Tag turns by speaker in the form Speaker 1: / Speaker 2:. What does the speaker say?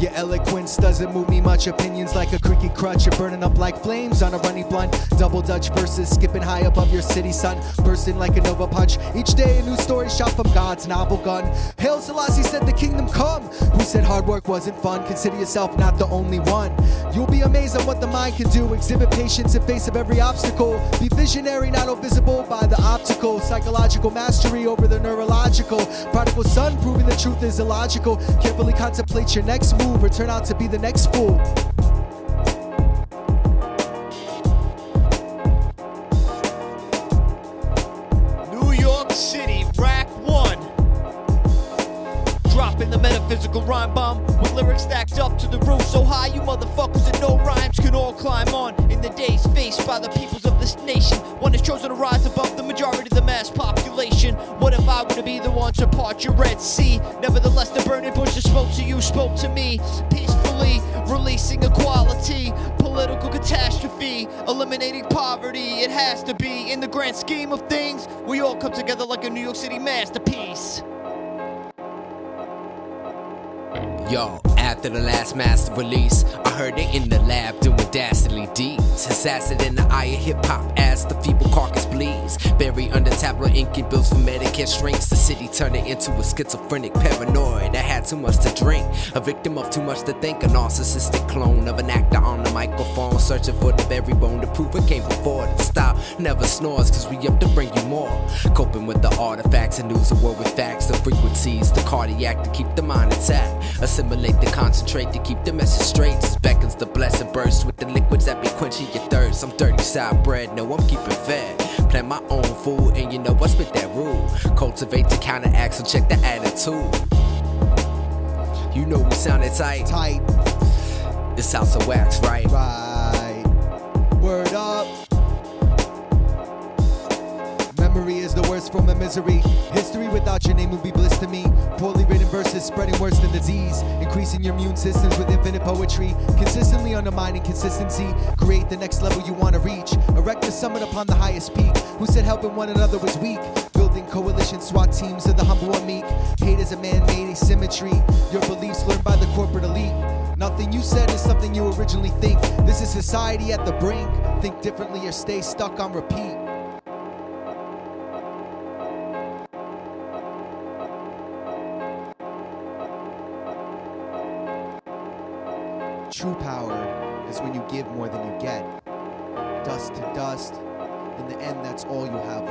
Speaker 1: Your eloquence doesn't move me much. Opinions like a creaky crutch. You're burning up like flames on a runny blunt. Double Dutch verses skipping high above your city, sun. Bursting like a Nova punch. Each day a new story shot from God's novel gun. Haile Selassie said the kingdom come. Who said hard work wasn't fun? Consider yourself not the only one. You'll be amazed at what the mind can do. Exhibit patience in face of every obstacle. Be visionary, not visible by the optical. Psychological mastery over the neurological. Prodigal son proving the truth is illogical. Carefully contemplate your next move or turn out to be the next fool.
Speaker 2: New York City, Dropping the metaphysical rhyme bomb with lyrics stacked up to the roof so high you motherfuckers and no rhymes can all climb on. In the days faced by the peoples of this nation, one is chosen to rise above the majority of the mass population. What if I were to be the one to part your Red Sea? Nevertheless, the burning bush that spoke to you spoke to me peacefully, releasing equality, political catastrophe, eliminating poverty. It has to be in the grand scheme of things. We all come together like a New York City masterpiece.
Speaker 3: Yo, after the last master release, I heard it in the lab doing dastardly deeds. Assassin in the eye of hip hop as the feeble carcass bleeds. Buried under tabloid ink and bills for Medicare shrinks. The city turned it into a schizophrenic paranoid that had too much to drink. A victim of too much to think, a narcissistic clone of an actor on the microphone. Searching for the very bone to prove it came before. The style never snores, cause we up to bring you more. Coping with the artifacts and news the world with facts, the frequencies, the cardiac to keep the mind intact. Assimilate the concentrate to keep the message straight. This beckons the blessed burst with the liquids that be quenching your thirst. I'm dirty side bread, no, I'm keeping fed. Plant my own food, and you know I spit that rule. Cultivate the counteract, so check the attitude. You know we sounded tight.
Speaker 1: Tight,
Speaker 3: This house of wax, right?
Speaker 1: right. Form of misery. History without your name would be bliss to me. Poorly written verses spreading worse than disease. Increasing your immune systems with infinite poetry. Consistently undermining consistency. Create the next level you want to reach. Erect the summit upon the highest peak. Who said helping one another was weak? Building coalition SWAT teams of the humble and meek. Hate is a man made asymmetry. Your beliefs learned by the corporate elite. Nothing you said is something you originally think. This is society at the brink. Think differently or stay stuck on repeat. True power is when you give more than you get. Dust to dust. In the end, that's all you have